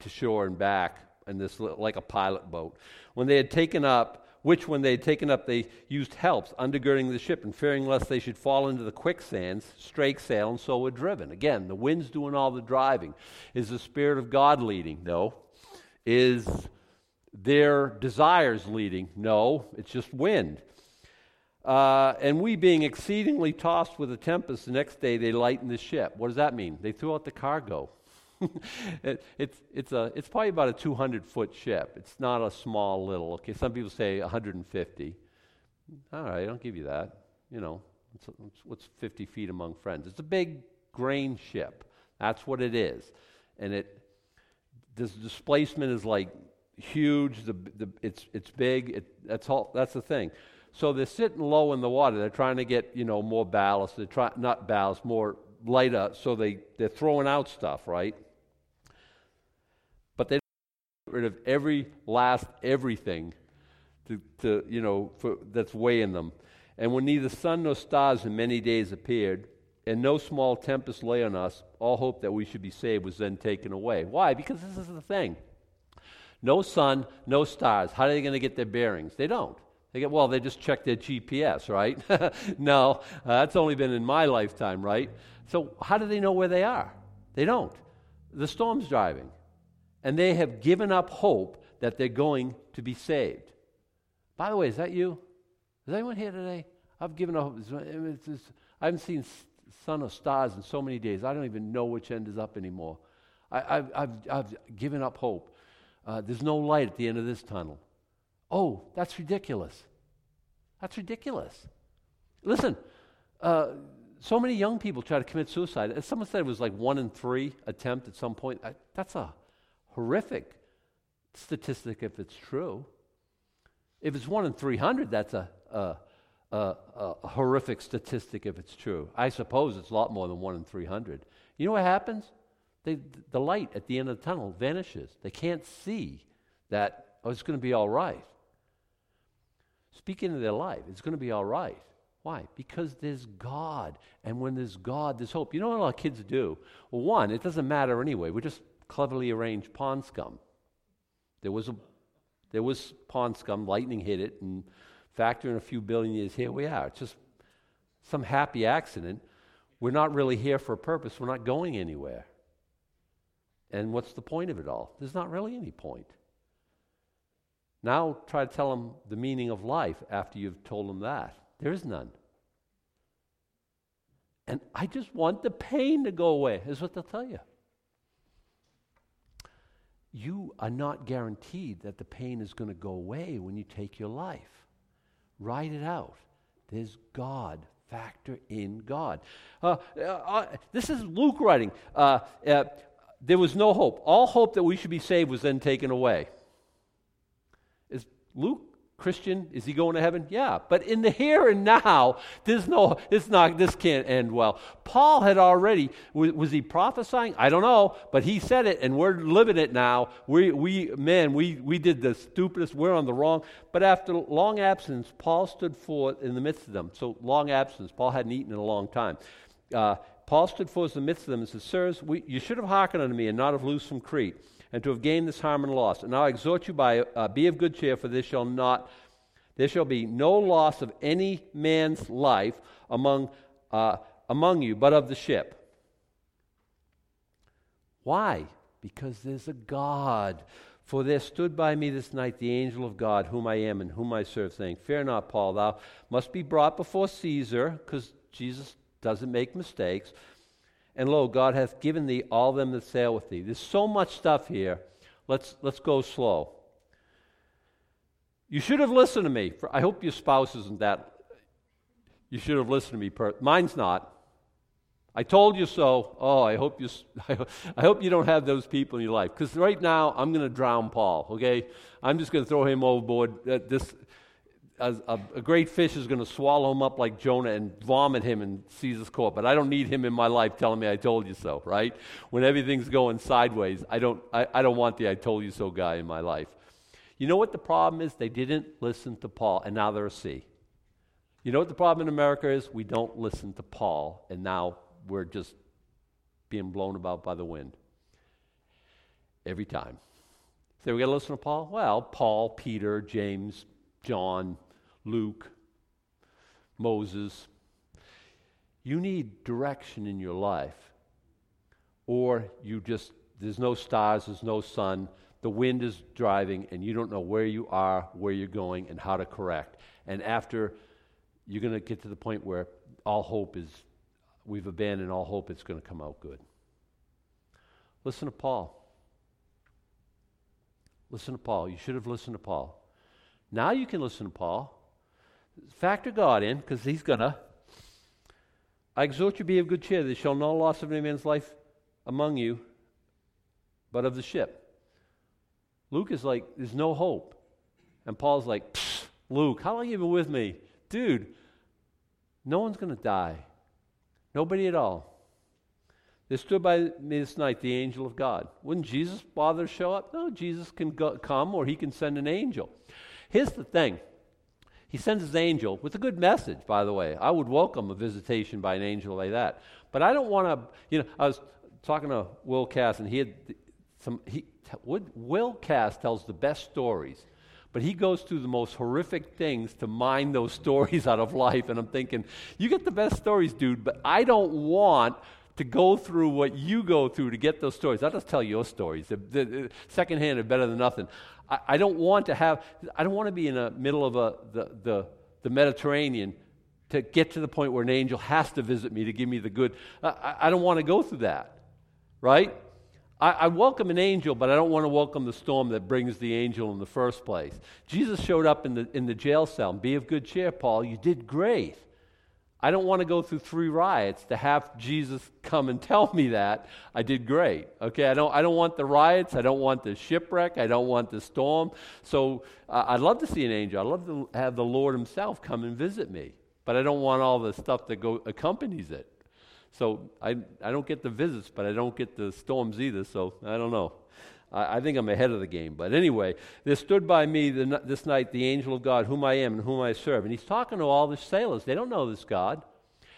to shore and back, and this like a pilot boat. When they had taken up, which when they had taken up they used helps, undergirding the ship, and fearing lest they should fall into the quicksands, strake sail, and so were driven. Again, the wind's doing all the driving. Is the Spirit of God leading? No. Is their desires leading? No, it's just wind. Uh, and we, being exceedingly tossed with a tempest, the next day they lightened the ship. What does that mean? They threw out the cargo. it, it's, it's, a, it's probably about a 200 foot ship. It's not a small little. Okay, some people say 150. All right, I'll give you that. You know, it's, it's, what's 50 feet among friends? It's a big grain ship. That's what it is. And it, this displacement is like huge. The, the, it's, it's big. It, that's, all, that's the thing. So they're sitting low in the water. They're trying to get, you know, more ballast. They're trying, not ballast, more lighter. So they, they're throwing out stuff, right? Rid of every last everything to, to you know, for, that's weighing them. And when neither sun nor stars in many days appeared, and no small tempest lay on us, all hope that we should be saved was then taken away. Why? Because this is the thing. No sun, no stars. How are they going to get their bearings? They don't. They get well. They just check their GPS, right? no, uh, that's only been in my lifetime, right? So how do they know where they are? They don't. The storm's driving and they have given up hope that they're going to be saved. By the way, is that you? Is anyone here today? I've given up. I haven't seen sun or stars in so many days. I don't even know which end is up anymore. I, have I've, I've given up hope. Uh, there's no light at the end of this tunnel. Oh, that's ridiculous. That's ridiculous. Listen, uh, so many young people try to commit suicide. Someone said, it was like one in three attempt at some point. I, that's a horrific statistic if it's true. If it's one in 300, that's a, a, a, a, horrific statistic if it's true. I suppose it's a lot more than one in 300. You know what happens? They, the light at the end of the tunnel vanishes. They can't see that, oh, it's going to be all right. Speaking of their life, it's going to be all right. Why? Because there's God. And when there's God, there's hope. You know what our kids do? Well, one, it doesn't matter anyway. We just cleverly arranged pond scum. There was, a, there was pond scum, lightning hit it, and factor in a few billion years, here we are. It's just some happy accident. We're not really here for a purpose. We're not going anywhere. And what's the point of it all? There's not really any point. Now try to tell them the meaning of life after you've told them that. There is none. And I just want the pain to go away, is what they'll tell you. You are not guaranteed that the pain is going to go away when you take your life. Write it out. There's God. Factor in God. Uh, uh, uh this is Luke writing. Uh, uh, there was no hope. All hope that we should be saved was then taken away. Is Luke Christian? Is he going to heaven? Yeah. But in the here and now, there's no, it's not, this can't end well. Paul had already, was, was, he prophesying? I don't know, but he said it and we're living it now. We, we, man, we, we did the stupidest, we're on the wrong. But after long absence, Paul stood forth in the midst of them. So long absence, Paul hadn't eaten in a long time. Uh, Paul stood forth in the midst of them and said, Sirs, we, you should have hearkened unto me and not have loosed from Crete and to have gained this harm and loss. And now I exhort you by, uh, be of good cheer, for this shall not, there shall be no loss of any man's life among, uh, among you, but of the ship. Why? Because there's a God. For there stood by me this night the angel of God, whom I am and whom I serve, saying, Fear not, Paul, thou must be brought before Caesar, because Jesus doesn't make mistakes. And lo, God hath given thee all them that sail with thee. There's so much stuff here. Let's, let's go slow. You should have listened to me. I hope your spouse isn't that. You should have listened to me. Per- Mine's not. I told you so. Oh, I hope you. I hope you don't have those people in your life. Because right now I'm going to drown Paul. Okay, I'm just going to throw him overboard. This a, a, a, great fish is going to swallow him up like Jonah and vomit him in Caesar's court. But I don't need him in my life telling me I told you so, right? When everything's going sideways, I don't, I, I don't want the I told you so guy in my life. You know what the problem is? They didn't listen to Paul, and now they're a sea. You know what the problem in America is? We don't listen to Paul, and now we're just being blown about by the wind. Every time. Say, we got to listen to Paul? Well, Paul, Peter, James, John, Luke, Moses. You need direction in your life. Or you just, there's no stars, there's no sun, the wind is driving, and you don't know where you are, where you're going, and how to correct. And after you're going to get to the point where all hope is, we've abandoned all hope, it's going to come out good. Listen to Paul. Listen to Paul. You should have listened to Paul. Now you can listen to Paul. Factor God in, because he's going to. I exhort you be of good cheer. There shall no loss of any man's life among you, but of the ship. Luke is like, there's no hope. And Paul's like, Luke, how long have you been with me? Dude, no one's going to die. Nobody at all. There stood by me this night the angel of God. Wouldn't Jesus bother to show up? No, Jesus can go, come or he can send an angel. Here's the thing He sends his angel with a good message, by the way. I would welcome a visitation by an angel like that. But I don't want to, you know, I was talking to Will Cass, and he had some, he, Will Cass tells the best stories. But he goes through the most horrific things to mine those stories out of life. And I'm thinking, you get the best stories, dude, but I don't want to go through what you go through to get those stories. I'll just tell your stories. The, the, the secondhand are better than nothing. I, I, don't want to have, I don't want to be in the middle of a, the, the, the Mediterranean to get to the point where an angel has to visit me to give me the good. I, I don't want to go through that, right? I, I, welcome an angel, but I don't want to welcome the storm that brings the angel in the first place. Jesus showed up in the, in the jail cell. Be of good cheer, Paul. You did great. I don't want to go through three riots to have Jesus come and tell me that I did great. Okay, I don't, I don't want the riots. I don't want the shipwreck. I don't want the storm. So uh, I'd love to see an angel. I'd love to have the Lord Himself come and visit me. But I don't want all the stuff that go, accompanies it. So I, I don't get the visits, but I don't get the storms either. So I don't know. I, think I'm ahead of the game. But anyway, there stood by me the, this night the angel of God, whom I am and whom I serve. And he's talking to all the sailors. They don't know this God.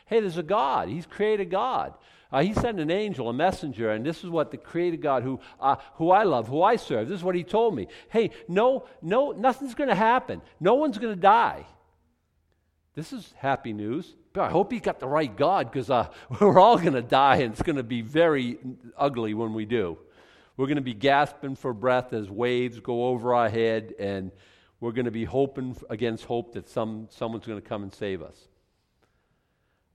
Hey, there's a God. He's created God. Uh, he sent an angel, a messenger, and this is what the created God, who, uh, who I love, who I serve, this is what he told me. Hey, no, no, nothing's going to happen. No one's going to die. This is happy news. But I hope he got the right God because uh, we're all going to die and it's going to be very ugly when we do. We're going to be gasping for breath as waves go over our head, and we're going to be hoping against hope that some, someone's going to come and save us.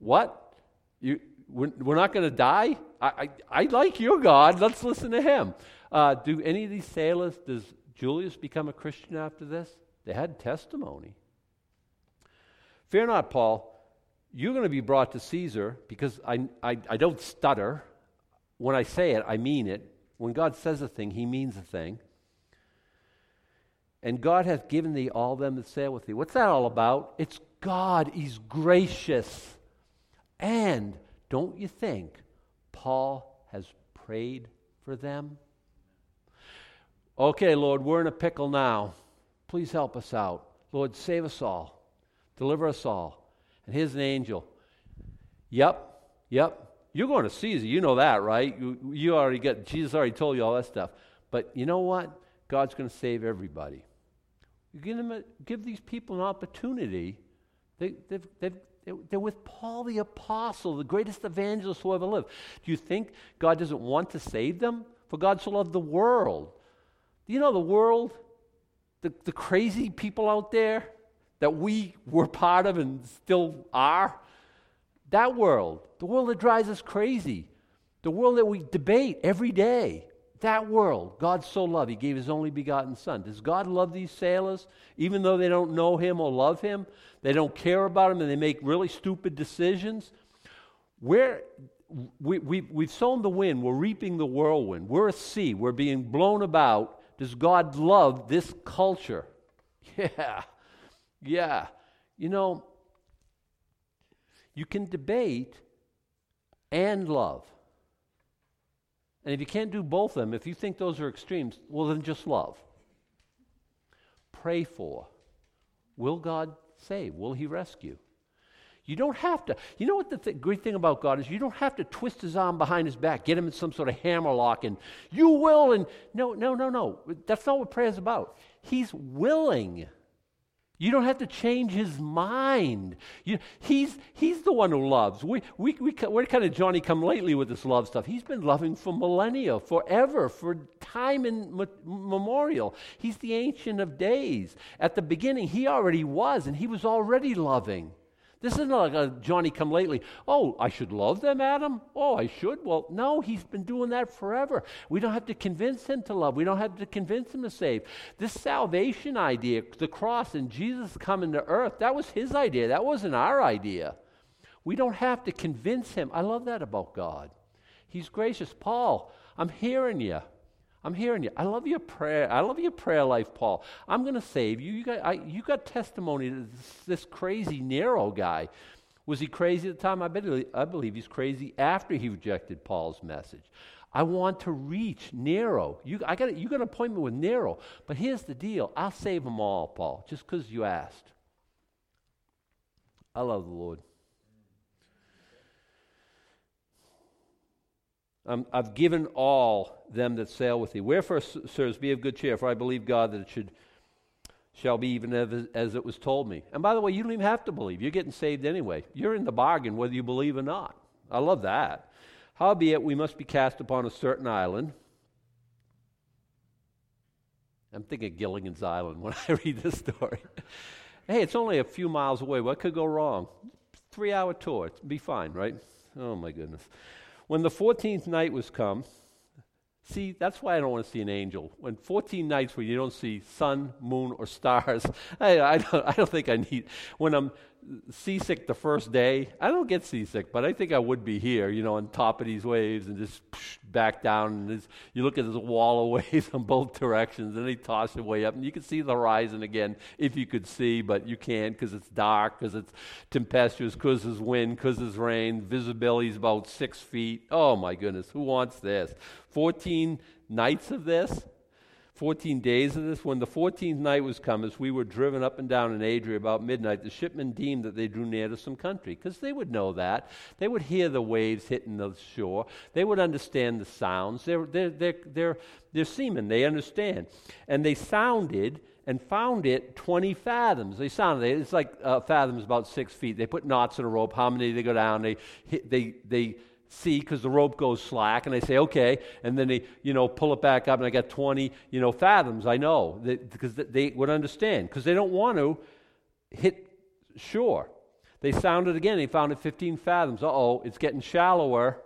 What? You, we're, we're not going to die? I, I, I, like your God. Let's listen to him. Uh, do any of these sailors, does Julius become a Christian after this? They had testimony. Fear not, Paul. You're going to be brought to Caesar because I, I, I don't stutter. When I say it, I mean it. When God says a thing, he means a thing. And God hath given thee all them that sail with thee. What's that all about? It's God. He's gracious. And don't you think Paul has prayed for them? Okay, Lord, we're in a pickle now. Please help us out. Lord, save us all. Deliver us all. And here's an angel. Yep, yep. You're going to Caesar. You know that, right? You, you already got, Jesus already told you all that stuff. But you know what? God's going to save everybody. You give, them a, give these people an opportunity. They, they've, they've, they're with Paul the Apostle, the greatest evangelist who ever lived. Do you think God doesn't want to save them? For God so loved the world. Do you know the world, the, the crazy people out there that we were part of and still are? That world, the world that drives us crazy, the world that we debate every day, that world, God so loved, He gave His only begotten Son. Does God love these sailors, even though they don't know Him or love Him? They don't care about Him and they make really stupid decisions? We're, we, we, we've sown the wind, we're reaping the whirlwind. We're a sea, we're being blown about. Does God love this culture? Yeah, yeah. You know, you can debate and love. And if you can't do both of them, if you think those are extremes, well, then just love. Pray for. Will God save? Will He rescue? You don't have to. You know what the th- great thing about God is? You don't have to twist his arm behind his back, get him in some sort of hammerlock, and you will. And no, no, no, no. That's not what prayer is about. He's willing. You don't have to change his mind. You, he's, he's the one who loves. We, we, we, we're kind of Johnny come lately with this love stuff. He's been loving for millennia, forever, for time immemorial. He's the Ancient of Days. At the beginning, he already was, and he was already loving. This isn't like a Johnny come lately. Oh, I should love them, Adam? Oh, I should? Well, no, he's been doing that forever. We don't have to convince him to love. We don't have to convince him to save. This salvation idea, the cross and Jesus coming to earth, that was his idea. That wasn't our idea. We don't have to convince him. I love that about God. He's gracious. Paul, I'm hearing you. I'm hearing you. I love your prayer. I love your prayer life, Paul. I'm going to save you. You got, I, you got testimony to this, this, crazy Nero guy. Was he crazy at the time? I, believe, I believe he's crazy after he rejected Paul's message. I want to reach Nero. You, I got, you got an appointment with Nero. But here's the deal I'll save them all, Paul, just because you asked. I love the Lord. Um, I've given all them that sail with thee. Wherefore, sirs, be of good cheer, for I believe God that it should shall be even as, it was told me. And by the way, you don't even have to believe. You're getting saved anyway. You're in the bargain whether you believe or not. I love that. Howbeit, we must be cast upon a certain island. I'm thinking Gilligan's Island when I read this story. hey, it's only a few miles away. What could go wrong? Three hour tour. It'd be fine, right? Oh, my goodness. When the 14th night was come, see, that's why I don't want to see an angel. When 14 nights where you don't see sun, moon, or stars, I, I, don't, I don't think I need. When um, seasick the first day. I don't get seasick, but I think I would be here, you know, on top of these waves and just back down. And you look at this wall of waves on both directions, and they toss it way up. And you can see the horizon again if you could see, but you can't because it's dark, because it's tempestuous, because there's wind, because there's rain. Visibility is about six feet. Oh, my goodness. Who wants this? 14 nights of this? 14 days of this. When the 14th night was come, as we were driven up and down in Adria about midnight, the shipmen deemed that they drew near to some country, because they would know that. They would hear the waves hitting the shore. They would understand the sounds. They're, they're, they're, they're, they're seamen. They understand. And they sounded and found it 20 fathoms. They sounded it. It's like uh, fathoms about six feet. They put knots in a rope. How many they go down? They, they, they see because the rope goes slack and i say okay and then they you know pull it back up and i got 20 you know fathoms. I know because they would understand because they don't want to hit shore. They sounded again they found it 15 fathoms. Uh-oh it's getting shallower.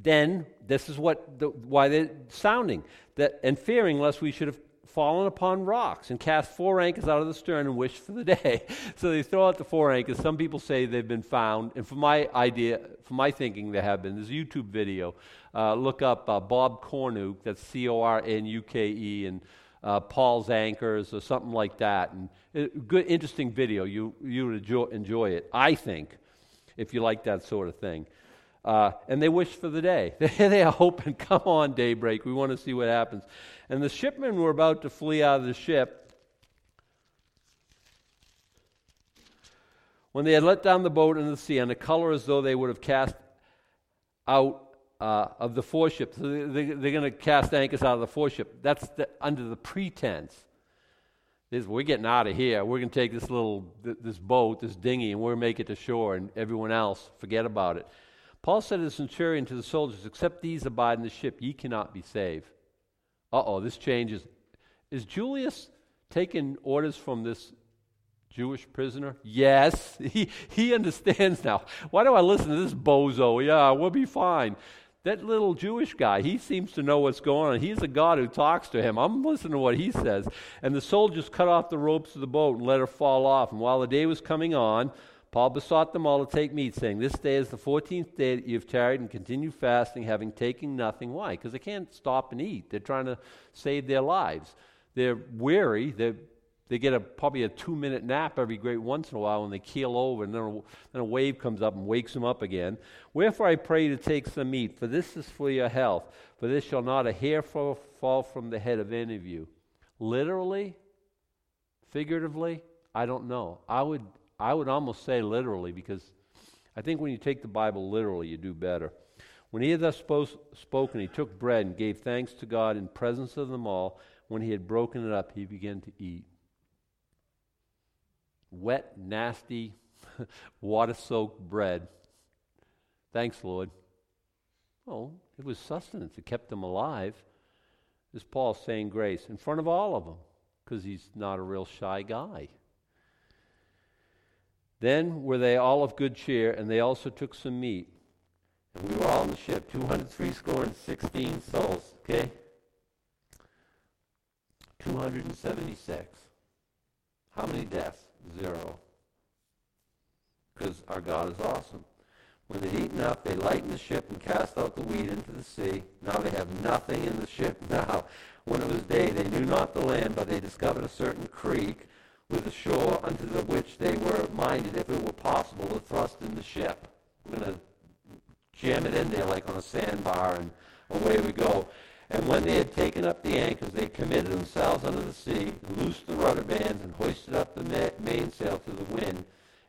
Then this is what the, why they're sounding that and fearing lest we should have fallen upon rocks and cast four anchors out of the stern and wished for the day. so they throw out the four anchors. Some people say they've been found, and for my idea, for my thinking, they have been. There's a YouTube video. Uh, look up uh, Bob Cornuke. That's C O R N U K E, and uh, Paul's Anchors or something like that. And it, good, interesting video. You you would enjoy, enjoy it. I think, if you like that sort of thing. Uh, and they wish for the day. they are hoping, come on, daybreak. We want to see what happens. And the shipmen were about to flee out of the ship when they had let down the boat into the sea and the color as though they would have cast out uh, of the foreship. So they, are going to cast anchors out of the foreship. That's the, under the pretense. Is we're getting out of here. We're going to take this little this boat, this dinghy, and to make it to shore, and everyone else forget about it. Paul said to the centurion to the soldiers, Except these abide in the ship, ye cannot be saved. Uh oh, this changes. Is Julius taking orders from this Jewish prisoner? Yes, he, he understands now. Why do I listen to this bozo? Yeah, we'll be fine. That little Jewish guy, he seems to know what's going on. He's a God who talks to him. I'm listening to what he says. And the soldiers cut off the ropes of the boat and let her fall off. And while the day was coming on, Paul besought them all to take meat, saying, This day is the 14th day that you've tarried and continue fasting, having taken nothing. Why? Because they can't stop and eat. They're trying to save their lives. They're weary. They're, they get a, probably a two minute nap every great once in a while when they keel over, and then a, then a wave comes up and wakes them up again. Wherefore I pray you to take some meat, for this is for your health. For this shall not a hair fall from the head of any of you. Literally, figuratively, I don't know. I would I would almost say literally, because I think when you take the Bible literally, you do better. When he had thus spoken, he took bread and gave thanks to God in presence of them all. When he had broken it up, he began to eat. Wet, nasty, water soaked bread. Thanks, Lord. Oh, it was sustenance. It kept them alive. This Paul saying grace in front of all of them because he's not a real shy guy. Then were they all of good cheer, and they also took some meat. And we were all in the ship, 203 score and 16 souls, okay? 276. How many deaths? Zero. Because our God is awesome. When they'd eaten up, they lightened the ship and cast out the wheat into the sea. Now they have nothing in the ship. Now, when it was day, they knew not the land, but they discovered a certain creek with the shore unto the which they were minded, if it were possible, to thrust in the ship. We're going to jam it in there like on a sandbar, and away we go. And when they had taken up the anchors, they committed themselves unto the sea, loosed the rudder bands, and hoisted up the mainsail to the wind,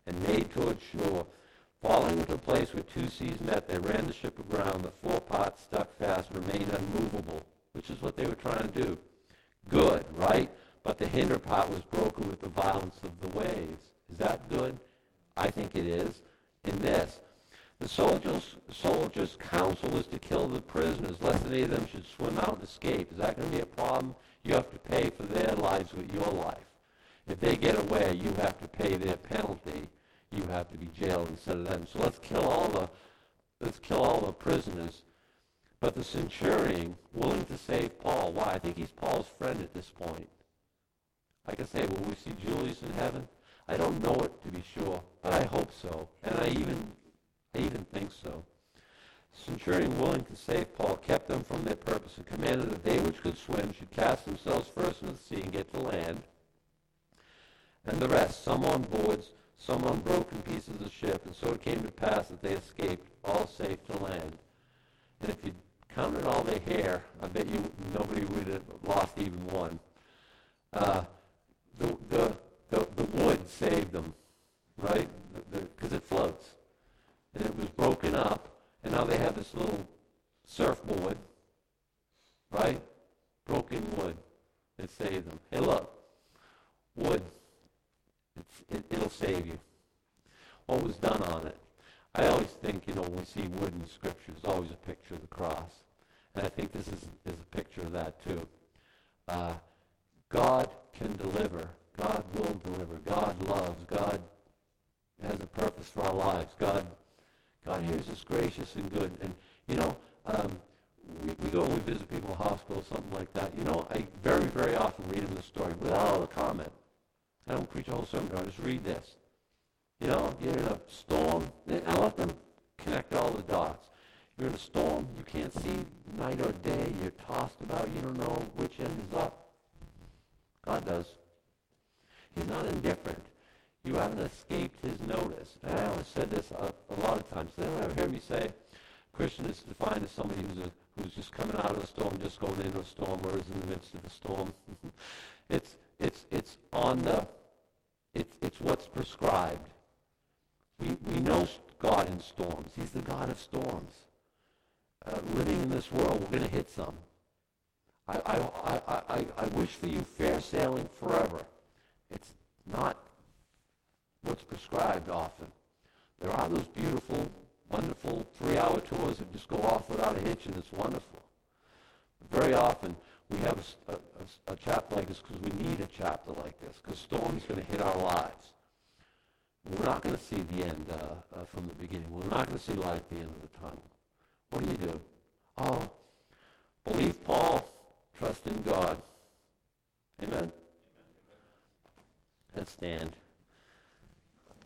and made toward shore. Falling into a place where two seas met, they ran the ship aground. The foreparts stuck fast, remained unmovable, which is what they were trying to do. Good, right? But the hinder part was broken with the violence of the waves. Is that good? I think it is. In this, the soldiers' soldiers' counsel was to kill the prisoners, lest any of them should swim out and escape. Is that going to be a problem? You have to pay for their lives with your life. If they get away, you have to pay their penalty. You have to be jailed instead of them. So let's kill all the let's kill all the prisoners. But the centurion, willing to save Paul, why? I think he's Paul's friend at this point. Like I say, will we see Julius in heaven? I don't know it to be sure, but I hope so, and I even, I even think so. Centurion, willing to save Paul, kept them from their purpose and commanded that they which could swim should cast themselves first into the sea and get to land, and the rest, some on boards, some on broken pieces of the ship. And so it came to pass that they escaped, all safe to land. And if you counted all their hair, I bet you nobody would have lost even one. Uh, the, the, the, the wood saved them, right? Because it floats. And it was broken up, and now they have this little surfboard, right? Broken wood. that saved them. Hey, look, wood, it, it'll save you. What was done on it? I always think, you know, when we see wood in Scripture, there's always a picture of the cross. And I think this is, is a picture of that, too. Uh, God can deliver. God will deliver. God loves. God has a purpose for our lives. God, God here is just gracious and good. And, you know, um, we, we go and we visit people in hospitals, something like that. You know, I very, very often read them the story without a comment. I don't preach a whole sermon. I just read this. You know, you're in a storm. I let them connect all the dots. You're in a storm. You can't see night or day. You're tossed about. You don't know which end is up. God does. He's not indifferent. You haven't escaped his notice. And I always said this a, a lot of times. They don't ever hear me say Christian is defined as somebody who's, a, who's just coming out of a storm, just going into a storm, or is in the midst of a storm. it's, it's, it's on the, it's, it's what's prescribed. We, we know God in storms. He's the God of storms. Uh, living in this world, we're going to hit some. I, I, I, I, I wish for you fair sailing forever. It's not what's prescribed often. There are those beautiful, wonderful three-hour tours that just go off without a hitch, and it's wonderful. But very often, we have a, a, a chapter like this because we need a chapter like this, because storms going to hit our lives. We're not going to see the end uh, uh, from the beginning. We're not going to see light at the end of the tunnel. What do you do? Oh, believe Paul, trust in God. Amen? Let's stand.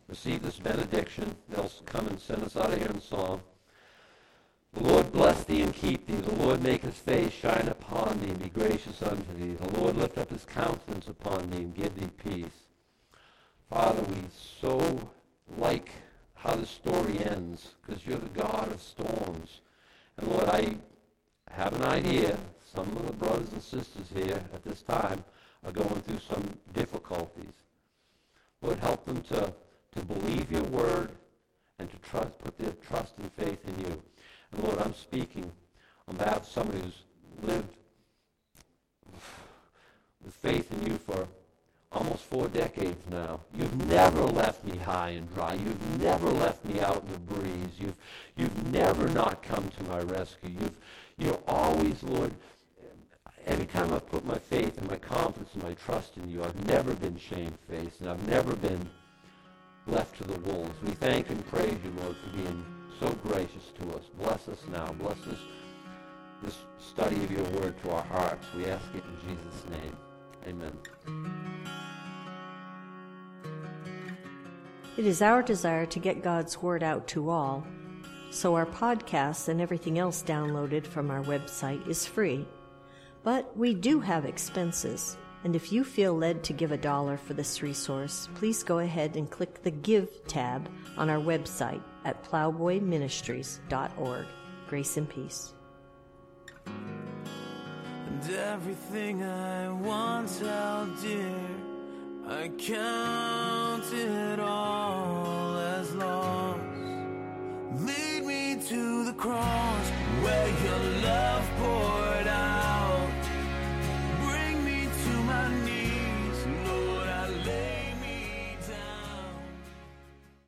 Receive this benediction. They'll come and send us out of here in song. The Lord bless thee and keep thee. The Lord make his face shine upon thee and be gracious unto thee. The Lord lift up his countenance upon thee and give thee peace. Father, we so like how the story ends because you're the God of storms. And Lord, I have an idea. Some of the brothers and sisters here at this time are going through some difficulties. Lord, help them to, to believe your word and to trust, put their trust and faith in you. And Lord, I'm speaking on behalf of somebody who's lived with faith in you for almost four decades now. You've never left me high and dry. You've never left me out in the breeze. You've, you've never not come to my rescue. You've, you're always, Lord, every time I've put my faith and my confidence and my trust in you, I've never been shamefaced and I've never been left to the wolves. We thank and praise you, Lord, for being so gracious to us. Bless us now. Bless us this study of your word to our hearts. We ask it in Jesus' name. Amen. It is our desire to get God's word out to all, so our podcasts and everything else downloaded from our website is free. But we do have expenses, and if you feel led to give a dollar for this resource, please go ahead and click the Give tab on our website at plowboyministries.org. Grace and peace. And everything I once oh held dear, I count it all as lost. Lead me to the cross